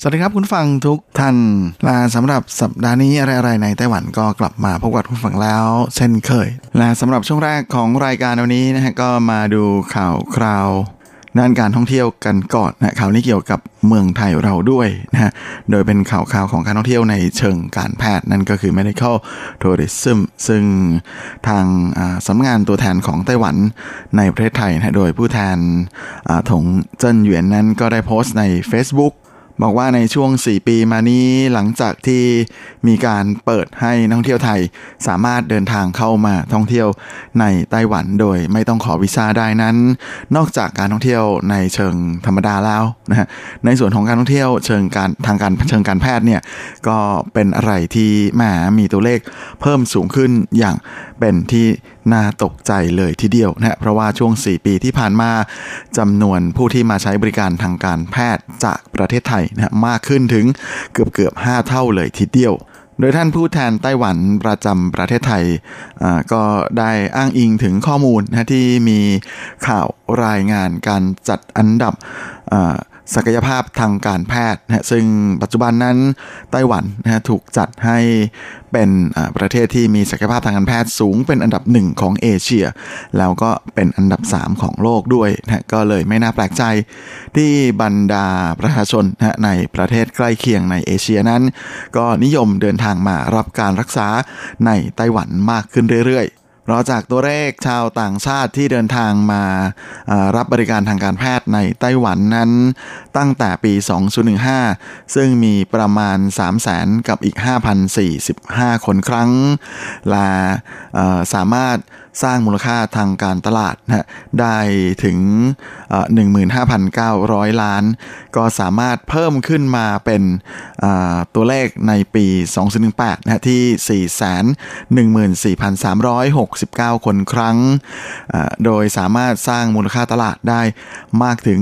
สวัสดีครับคุณฟังทุกท่านและสำหรับสัปดาห์นี้อะไรๆในไต้หวันก็กลับมาพบกับคุณฟังแล้ว เช่นเคยและสำหรับช่วงแรกของรายการวันนี้นะฮะก็มาดูข่าวคราวด้านการท่องเที่ยวกันก่อนนะข่าวนี้เกี่ยวกับเมืองไทยเราด้วยนะฮะโดยเป็นข่าวข่าวของการท่องเที่ยวในเชิงการแพทย์นั่นก็คือ medical tourism ซึ่งทางสำนักงานตัวแทนของไต้หวันในประเทศไทยนะโดยผู้แทนถงเจิ้นหยวนนั้นก็ได้โพสต์ใน Facebook บอกว่าในช่วง 4 ปีมานี้หลังจากที่มีการเปิดให้นักท่องเที่ยวไทย สามารถเดินทางเข้ามาท่องเที่ยวในไต้หวันโดยไม่ต้องขอวีซ่าได้นั้น นอกจากการท่องเที่ยวในเชิงธรรมดาแล้วนะฮะในส่วนของการท่องเที่ยวเชิงการทางการเชิงการแพทย์เนี่ยก็เป็นอะไรที่แหมมีตัวเลขเพิ่มสูงขึ้นอย่างเป็นที่ น่าตกใจเลยทีเดียวนะเพราะว่าช่วง 4 ปีที่ผ่านมาจำนวนผู้ที่มาใช้บริการทางการแพทย์จากประเทศไทยนะมากขึ้นถึงเกือบเกือบ5 เท่าเลยทีเดียวโดยท่านผู้แทนไต้หวันประจำประเทศไทยก็ได้อ้างอิงถึงข้อมูลนะที่มีข่าวรายงานการจัดอันดับ ศักยภาพทางการแพทย์นะซึ่งปัจจุบันนั้นไต้หวันนะถูกจัดให้เป็นประเทศที่มีศักยภาพทางการแพทย์สูงเป็นอันดับหนึ่งของเอเชีย แล้วก็เป็นอันดับ 3 ของโลกด้วยนะก็เลยไม่น่าแปลกใจ ที่บรรดาประชาชนนะในประเทศใกล้เคียงในเอเชียนั้น ก็นิยมเดินทางมารับการรักษาในไต้หวันมากขึ้นเรื่อยๆ ราจากตัวเลขชาวต่างชาติที่เดินทางมารับบริการทางการแพทย์ในไต้หวันนั้น ตั้งแต่ปี 2015 ซึ่งมีประมาณ 3 0 0แสนกับอีก 5,045 คนครั้ง และสามารถ สร้างมูลค่าทางการตลาดนะได้ถึง 15,900 ล้าน ก็สามารถเพิ่มขึ้นมาเป็นตัวเลขในปี 2018นะที่ 414,369 คนครั้ง โดยสามารถสร้างมูลค่าตลาดได้มากถึง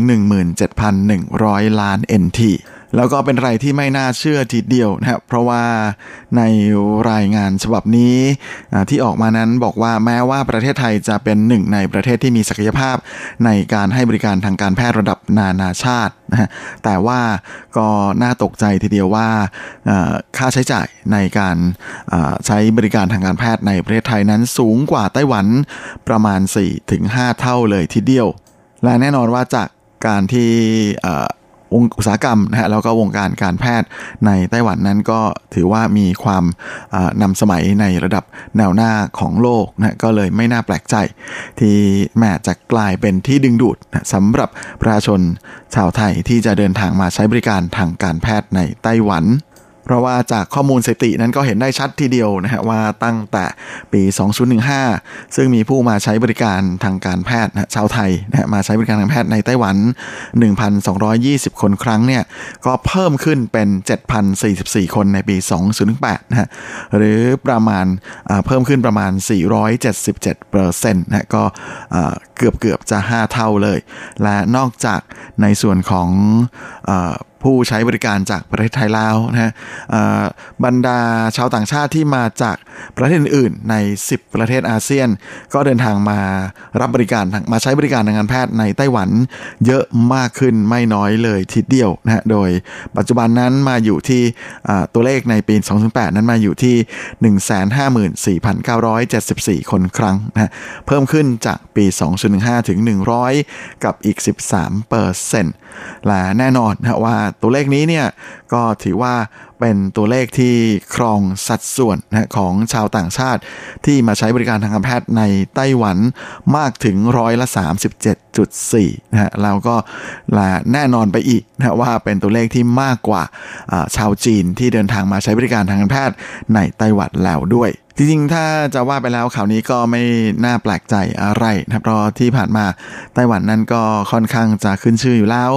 17,100 ล้าน NT แล้วก็เป็นอะไรที่ไม่น่าเชื่อทีเดียวนะครับเพราะว่าในรายงานฉบับนี้ที่ออกมานั้นบอกว่าแม้ว่าประเทศไทยจะเป็นหนึ่งในประเทศที่มีศักยภาพในการให้บริการทางการแพทย์ระดับนานาชาตินะฮะแต่ว่าก็น่าตกใจทีเดียวว่าค่าใช้จ่ายในการใช้บริการทางการแพทย์ในประเทศไทยนั้นสูงกว่าไต้หวันประมาณ 4-5 เท่าเลยทีเดียว และแน่นอนว่าจากการที่ วงอุตสาหกรรมนะฮะแล้วก็วงการการแพทย์ในไต้หวันนั้นก็ถือว่ามีความนำสมัยในระดับแนวหน้าของโลกนะก็เลยไม่น่าแปลกใจ ที่แม้จะกลายเป็นที่ดึงดูดนะสำหรับประชาชนชาวไทยที่จะเดินทางมาใช้บริการทางการแพทย์ในไต้หวัน เพราะว่าจากข้อมูลสถิตินั้นก็เห็นได้ชัดทีเดียวนะฮะว่าตั้งแต่ปี 2015 ซึ่งมีผู้มาใช้บริการทางการแพทย์นะชาวไทยนะมาใช้บริการทางแพทย์ในไต้หวัน 1,220 คนครั้งเนี่ยก็เพิ่มขึ้นเป็น 7,044 คนในปี 2018นะฮะหรือประมาณเพิ่มขึ้นประมาณ 477เปอร์เซ็นต์นะก็เกือบเกือบจะ 5 เท่าเลย และนอกจากในส่วนของผู้ใช้บริการจากประเทศไทยแล้วนะฮะบรรดาชาวต่างชาติที่มาจากประเทศอื่นใน 10 ประเทศอาเซียน ก็เดินทางมารับบริการมาใช้บริการทางการแพทย์ในไต้หวัน เยอะมากขึ้นไม่น้อยเลยทีเดียวนะฮะโดยปัจจุบันนั้นมาอยู่ที่ตัวเลขในปี 2008นั้นมาอยู่ที่ 154,974 คนครั้งนะเพิ่มขึ้นจากปี0.15 ถึง 100 กับอีก 13เปอร์เซ็นต์และแน่นอนนะว่าตัวเลขนี้เนี่ยก็ถือว่า เป็นตัวเลขที่ครองสัดส่วนนะของชาวต่างชาติ ที่มาใช้บริการทางการแพทย์ในไต้หวันมากถึงร้อยละ 37.4นะฮะแล้วก็แน่นอนไปอีกนะว่าเป็นตัวเลขที่มากกว่าชาวจีนที่เดินทางมาใช้บริการทางการแพทย์ในไต้หวันแล้วด้วยจริงๆ ถ้าจะว่าไปแล้วข่าวนี้ก็ไม่น่าแปลกใจอะไรนะเพราะที่ผ่านมาไต้หวันนั้นก็ค่อนข้างจะขึ้นชื่ออยู่แล้ว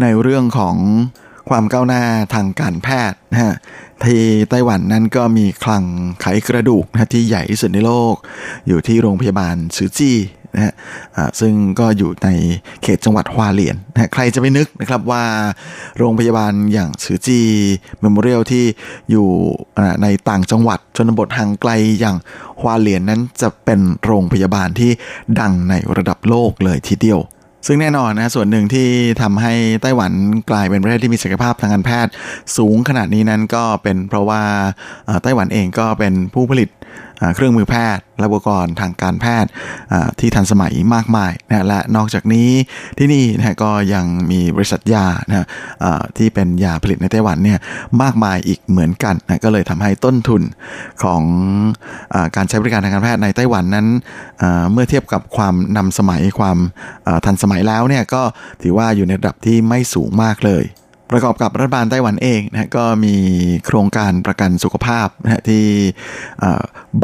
ในเรื่องของ ความก้าวหน้าทางการแพทย์นะฮะที่ไต้หวันนั้นก็มีคลังไขกระดูกนะที่ใหญ่ที่สุดในโลก อยู่ที่โรงพยาบาลซือจี้นะฮะซึ่งก็อยู่ในเขตจังหวัดฮวาเหลียนนะใครจะไปนึกนะครับว่าโรงพยาบาลอย่างสือจีเมมโมเรียลที่อยู่ในต่างจังหวัดชนบทห่างไกลอย่างฮวาเหลียนนั้นจะเป็นโรงพยาบาลที่ดังในระดับโลกเลยทีเดียว ซึ่งแน่นอนนะส่วนหนึ่งที่ทำให้ไต้หวันกลายเป็นประเทศที่มีศักยภาพทางการแพทย์สูงขนาดนี้นั้นก็เป็นเพราะว่าไต้หวันเองก็เป็นผู้ผลิต เครื่องมือแพทย์และอุปกรณ์ทางการแพทย์ที่ทันสมัยมากมายนะและนอกจากนี้ที่นี่นะก็ยังมีบริษัทยานะที่เป็นยาผลิตในไต้หวันเนี่ยมากมายอีกเหมือนกันนะก็เลยทำให้ต้นทุนของอการใช้บริการทางการแพทย์ในไต้หวันนั้นเมื่อเทียบกับความนำสมัยความทันสมัยแล้วเนี่ยก็ถือว่าอยู่ในระดับที่ไม่สูงมากเลย ประกอบกับรัฐบาลไต้หวันเองนะก็มีโครงการประกันสุขภาพนะที่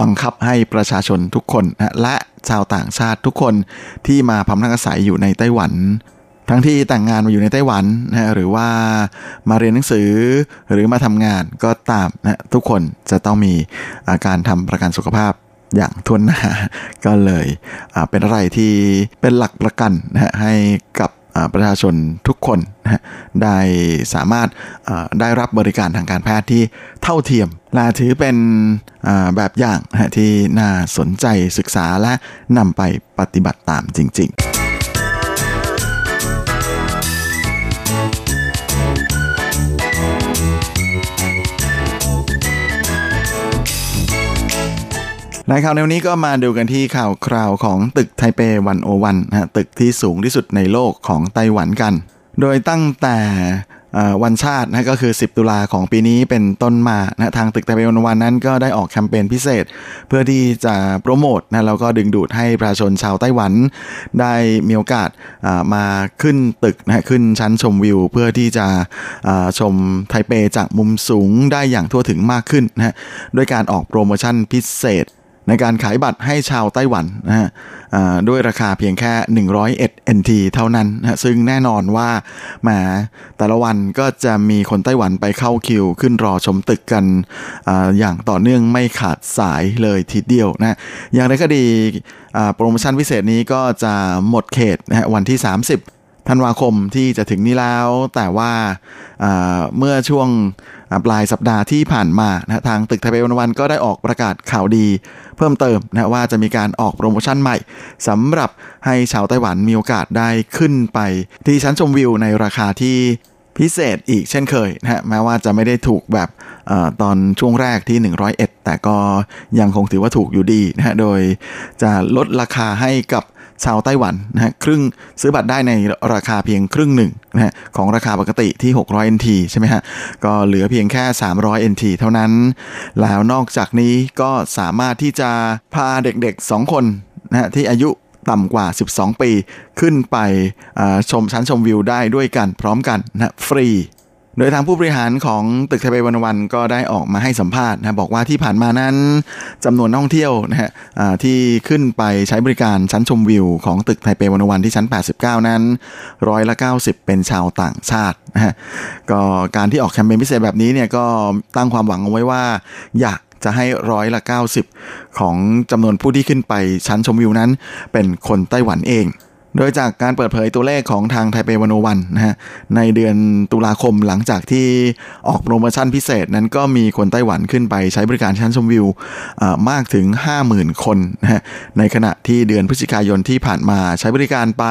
บังคับให้ประชาชนทุกคนนะและชาวต่างชาติทุกคนที่มาพำนักอาศัยอยู่ในไต้หวัน ทั้งที่แต่งงานมาอยู่ในไต้หวันนะหรือว่ามาเรียนหนังสือหรือมาทำงานก็ตามนะทุกคนจะต้องมีาการทำประกันสุขภาพอย่างทวนหน้าก็เลยเป็นอะไรที่เป็นหลักประกันนะให้กับ ประชาชนทุกคนนะได้สามารถได้รับบริการทางการแพทย์ที่เท่าเทียมและถือเป็นแบบอย่างที่น่าสนใจศึกษาและนำไปปฏิบัติตามจริง ๆ ในข่าวแนวนี้ก็มาดูกันที่ข่าวคราวของตึกไทเปวันโอวันนะตึกที่สูงที่สุดในโลกของไต้หวันกัน โดยตั้งแต่วันชาตินะก็คือ 10 ตุลาของปีนี้เป็นต้นมานะทางตึกไทเปวันวันนั้นก็ได้ออกแคมเปญพิเศษ เพื่อที่จะโปรโมทนะแล้วก็ดึงดูดให้ประชาชนชาวไต้หวัน ได้มีโอกาสมาขึ้นตึกนะขึ้นชั้นชมวิว เพื่อที่จะชมไทเปจากมุมสูงได้อย่างทั่วถึงมากขึ้นนะด้วยการออกโปรโมชั่นพิเศษ ในการขายบัตรให้ชาวไต้หวันนะฮะด้วยราคาเพียงแค่ 101 NT เท่านั้นนะซึ่งแน่นอนว่ามาแต่ละวันก็จะมีคนไต้หวันไปเข้าคิว ขึ้นรอชมตึกกันออย่างต่อเนื่องไม่ขาดสายเลยทีเดียวนะอย่างไรก็ดีโปรโมชั่นพิเศษนี้ก็จะหมดเขตนะวันที่ 30 ธันวาคมที่จะถึงนี้แล้ว แต่ว่าเมื่อช่วงปลายสัปดาห์ที่ผ่านมานะทางตึกไทเปวันวันก็ได้ออกประกาศข่าวดีเพิ่มเติมนะว่าจะมีการออกโปรโมชั่นใหม่สำหรับให้ชาวไต้หวันมีโอกาสได้ขึ้นไป ที่ชั้นชมวิวในราคาที่พิเศษอีกเช่นเคยนะฮะแม้ว่าจะไม่ได้ถูกแบบอตอนช่วงแรกที่ 101 แต่ก็ยังคงถือว่าถูกอยู่ดีนะฮะโดยจะลดราคาให้กับ ชาวไต้หวันนะฮะครึ่งซื้อบัตรได้ในราคาเพียงครึ่งหนึ่งนะฮะของราคาปกติที่ 600 NT ใช่ไหมฮะก็เหลือเพียงแค่ 300 NT เท่านั้น แล้วนอกจากนี้ก็สามารถที่จะพาเด็กๆ 2 คนนะฮะที่อายุต่ำกว่า 12 ปี ขึ้นไปชมชั้นชมวิวได้ด้วยกันพร้อมกันนะฟรี โดยทางผู้บริหารของตึกไทเปวันวันก็ได้ออกมาให้สัมภาษณ์นะบอกว่าที่ผ่านมานั้นจำนวนนักท่องเที่ยวนะฮะที่ขึ้นไปใช้บริการชั้นชมวิวของตึกไทเปวันวันที่ชั้น 89 นั้นร้อยละ 90 เป็นชาวต่างชาตินะฮะก็การที่ออกแคมเปญพิเศษแบบนี้เนี่ยก็ตั้งความหวังเอาไว้ว่าอยากจะให้ร้อยละ 90 ของจำนวนผู้ที่ขึ้นไปชั้นชมวิวนั้น เป็นคนไต้หวันเอง โดยจากการเปิดเผยตัวเลขของทางไทเปวันโอวันนะฮะในเดือนตุลาคมหลังจากที่ออกโปรโมชั่นพิเศษนั้นก็มีคนไต้หวันขึ้นไปใช้บริการชั้นชมวิวมากถึง 50,000 คนนะฮะในขณะที่เดือนพฤศจิกายนที่ผ่านมาใช้บริการไป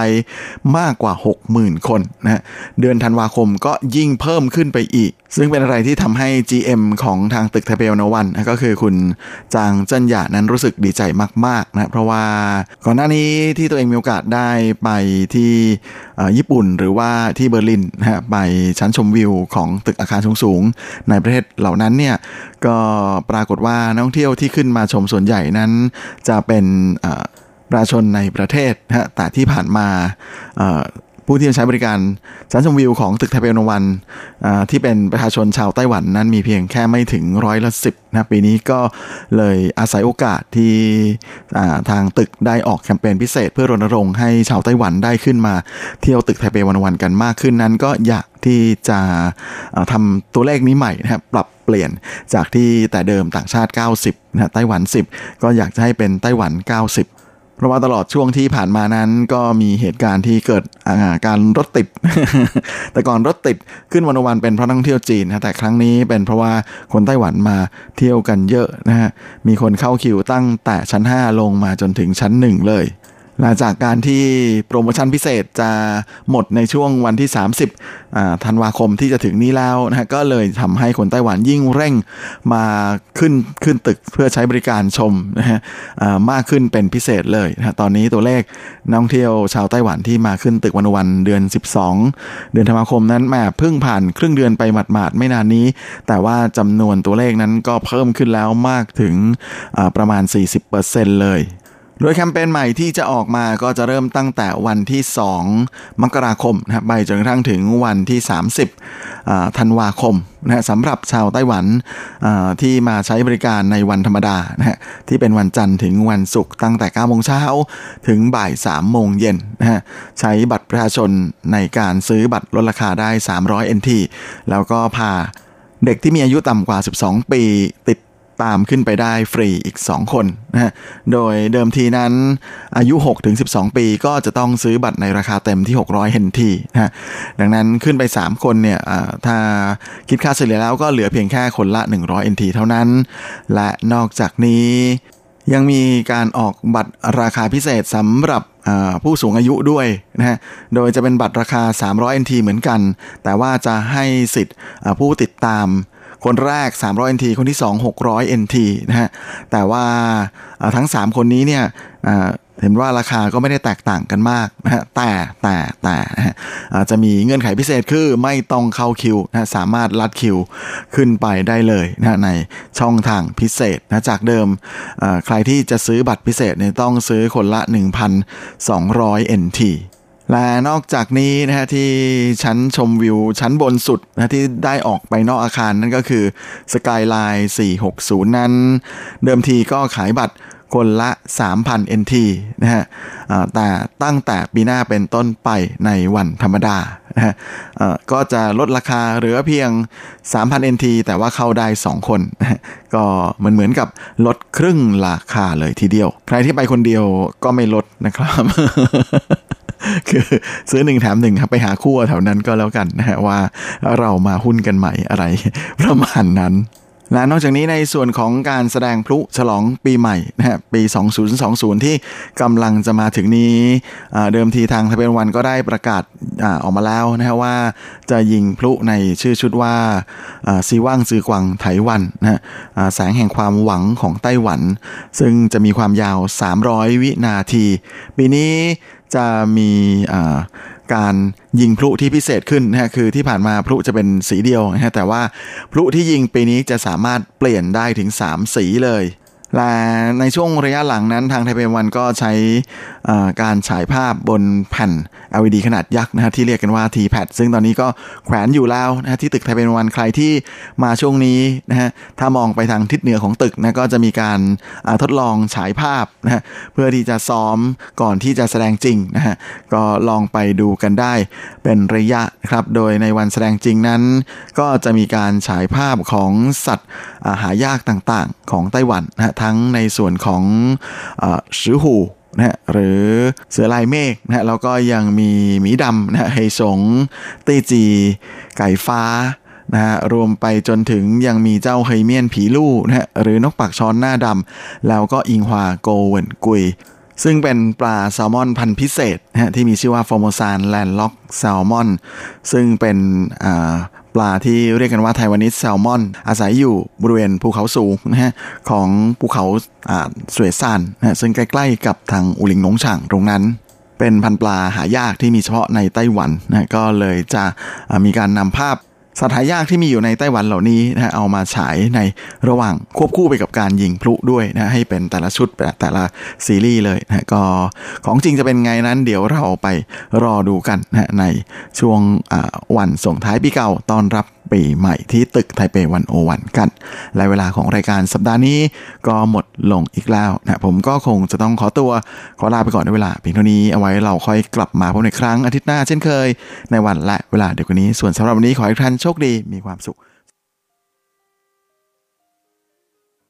มากกว่า 60,000 คนนะฮะเดือนธันวาคมก็ยิ่งเพิ่มขึ้นไปอีกซึ่งเป็นอะไรที่ทำให้ GM ของทางตึกไทเปลนวันก็คือคุณจางเจินหยานั้นรู้สึกดีใจมากๆนะเพราะว่าก่อนหน้านี้ที่ตัวเองมีโอกาสได้ไปที่ญี่ปุ่นหรือว่าที่เบอร์ลินนะไปชั้นชมวิวของตึกอาคารสูงๆในประเทศเหล่านั้นเนี่ยก็ปรากฏว่านักท่องเที่ยวที่ขึ้นมาชมส่วนใหญ่นั้น จะเป็นประชาชนในประเทศนะแต่ที่ผ่านมา ผู้ที่ใช้บริการชั้นชมวิวของตึกไทเปโนวันที่เป็นประชาชนชาวไต้หวันนั้นมีเพียงแค่ไม่ถึงร้อยละสิบนะปีนี้ก็เลยอาศัยโอกาสที่ทางตึกได้ออกแคมเปญพิเศษ เพื่อรณรงค์ให้ชาวไต้หวันได้ขึ้นมา เที่ยวตึกไทเปวันวันกันมากขึ้นนั้นก็อยากที่จะทำตัวเลขนี้ใหม่นะครับปรับเปลี่ยนจากที่แต่เดิมต่างชาติ 90นะไต้หวัน 10 ก็อยากจะให้เป็นไต้หวัน 90 เพราะว่าตลอดช่วงที่ผ่านมานั้นก็มีเหตุการณ์ที่เกิดการรถติด แต่ก่อนรถติดขึ้นวันวันเป็นเพราะนักท่องเที่ยวจีนนะแต่ครั้งนี้เป็นเพราะว่าคนไต้หวันมาเที่ยวกันเยอะนะฮะมีคนเข้าคิวตั้งแต่ชั้น 5 ลงมาจนถึงชั้น 1 เลย หลังจากการที่โปรโมชั่นพิเศษจะหมดในช่วงวันที่ 30ธันวาคมที่จะถึงนี้แล้วนะฮะก็เลยทำให้คนไต้หวันยิ่งเร่งมาขึ้นขึ้นตึกเพื่อใช้บริการชมนะฮะมากขึ้นเป็นพิเศษเลยนะตอนนี้ตัวเลขนักท่องเที่ยวชาวไต้หวันที่มาขึ้นตึกวันวันเดือน 12 เดือนธันวาคมนั้นมาเพิ่งผ่านครึ่งเดือนไปหมาดๆไม่นานนี้ แต่ว่าจำนวนตัวเลขนั้นก็เพิ่มขึ้นแล้วมากถึงประมาณ 40%เลย โดยแคมเปญใหม่ที่จะออกมาก็จะเริ่มตั้งแต่วันที่ 2 มกราคมนะครับไปจนกระทั่งถึงวันที่ 30ธันวาคมนะสำหรับชาวไต้หวันที่มาใช้บริการในวันธรรมดานะฮะที่เป็นวันจันทร์ถึงวันศุกร์ตั้งแต่9โมงเช้าถึงบ่าย3โมงเย็นนะฮะใช้บัตรประชาชนในการซื้อบัตรลดราคาได้ 300 NT แล้วก็พาเด็กที่มีอายุต่ำกว่า 12 ปีติด ตามขึ้นไปได้ฟรีอีก 2 คนนะฮะ โดยเดิมทีนั้นอายุ6ถึง12 ปีก็จะต้องซื้อบัตรในราคาเต็มที่ 600 เฮนทีนะฮะ ดังนั้นขึ้นไป 3 คนเนี่ยถ้าคิดค่าเฉลี่ยแล้วก็เหลือเพียงแค่คนละ 100 NT เท่านั้น และนอกจากนี้ยังมีการออกบัตรราคาพิเศษสำหรับผู้สูงอายุด้วยนะฮะ โดยจะเป็นบัตรราคา 300 NT เหมือนกัน แต่ว่าจะให้สิทธิ์ผู้ติดตาม คนแรก 300 NT คนที่ 2 600 NT นะฮะแต่ว่าทั้ง 3 คนนี้เนี่ยเห็นว่าราคาก็ไม่ได้แตกต่างกันมากนะฮะแต่แต่แต่นะฮะจะมีเงื่อนไขพิเศษคือไม่ต้องเข้าคิวนะสามารถลัดคิวขึ้นไปได้เลยนะในช่องทางพิเศษนะจากเดิมใครที่จะซื้อบัตรพิเศษเนี่ยต้องซื้อคนละ 1,200 NT และนอกจากนี้นะฮะที่ชั้นชมวิวชั้นบนสุดนะที่ได้ออกไปนอกอาคารนั่นก็คือสกายไลน์460 นั้น เดิมทีก็ขายบัตรคนละ 3,000 NT นะฮะแต่ตั้งแต่ปีหน้าเป็นต้นไปในวันธรรมดานะฮะก็จะลดราคาเหลือเพียง 3,000 NT แต่ว่าเข้าได้ 2 คน ก็เหมือนเหมือนกับลดครึ่งราคาเลยทีเดียว ใครที่ไปคนเดียวก็ไม่ลดนะครับ คือซื้อหนึ่งแถมหนึ่งครับไปหาคู่แถวนั้นก็แล้วกันนะฮะว่าเรามาหุ้นกันใหม่อะไรประมาณนั้นและนอกจากนี้ในส่วนของการแสดงพลุฉลองปีใหม่นะฮะปี 2020 ที่กำลังจะมาถึงนี้เดิมทีทางทะเบียนวันก็ได้ประกาศออกมาแล้วนะฮะว่าจะยิงพลุในชื่อชุดว่าซีว่างซือกวังไถวันนะฮะแสงแห่งความหวังของไต้หวัน ซึ่งจะมีความยาว 300 วินาที ปีนี้ จะมีการยิงพลุที่พิเศษขึ้นนะฮะคือที่ผ่านมาพลุจะเป็นสีเดียวนะฮะแต่ว่าพลุที่ยิงปีนี้จะสามารถเปลี่ยนได้ถึง 3 สีเลย และในช่วงระยะหลังนั้นทางไทเปวันก็ใช้การฉายภาพบนแผ่น LED ขนาดยักษ์นะฮะที่เรียกกันว่า T-Pad ซึ่งตอนนี้ก็แขวนอยู่แล้วนะฮะที่ตึกไทเปวันใครที่มาช่วงนี้นะฮะถ้ามองไปทางทิศเหนือของตึกนะก็จะมีการทดลองฉายภาพนะฮะเพื่อที่จะซ้อมก่อนที่จะแสดงจริงนะฮะก็ลองไปดูกันได้เป็นระยะครับโดยในวันแสดงจริงนั้น ก็จะมีการฉายภาพของสัตว์หายากต่างๆ ของไต้หวันนะทั้งในส่วนของชือหูนะหรือเสือลายเมฆนะแล้วก็ยังมีหมีดำนะ黑熊 帝雉 ไก่ฟ้านะฮะรวมไปจนถึงยังมีเจ้า黑面琵鷺นะฮะหรือนกปากช้อนหน้าดำแล้วก็櫻花鉤吻鮭 ซึ่งเป็นปลาแซลมอนพันธุ์พิเศษนะฮะที่มีชื่อว่า Formosan landlocked salmon ซึ่งเป็น ปลาที่เรียกกันว่า Taiwanese salmon อาศัยอยู่บริเวณภูเขาสูงนะฮะของภูเขาสวยซานนะซึ่งใกล้ๆกับทางอุลิงนงฉางตรงนั้น เป็นพันปลาหายากที่มีเฉพาะในไต้หวันนะก็เลยจะมีการนำภาพ สัตว์หายากที่มีอยู่ในไต้หวันเหล่านี้นะเอามาฉายในระหว่างควบคู่ไปกับการยิงพลุด้วยนะให้เป็นแต่ละชุดแต่ละซีรีส์เลยนะก็ของจริงจะเป็นไงนั้นเดี๋ยวเราไปรอดูกันนะในช่วงวันส่งท้ายปีเก่าต้อนรับ ปีใหม่ที่ตึกไทเปวันโอวันกัน และเวลาของรายการสัปดาห์นี้ก็หมดลงอีกแล้วนะผมก็คงจะต้องขอตัวขอลาไปก่อนในเวลาเพียงเท่านี้เอาไว้เราค่อยกลับมาพบในครั้งอาทิตย์หน้าเช่นเคย ในวันและเวลาเดียวกันนี้ส่วนสำหรับวันนี้ขอให้ท่านโชคดีมีความสุข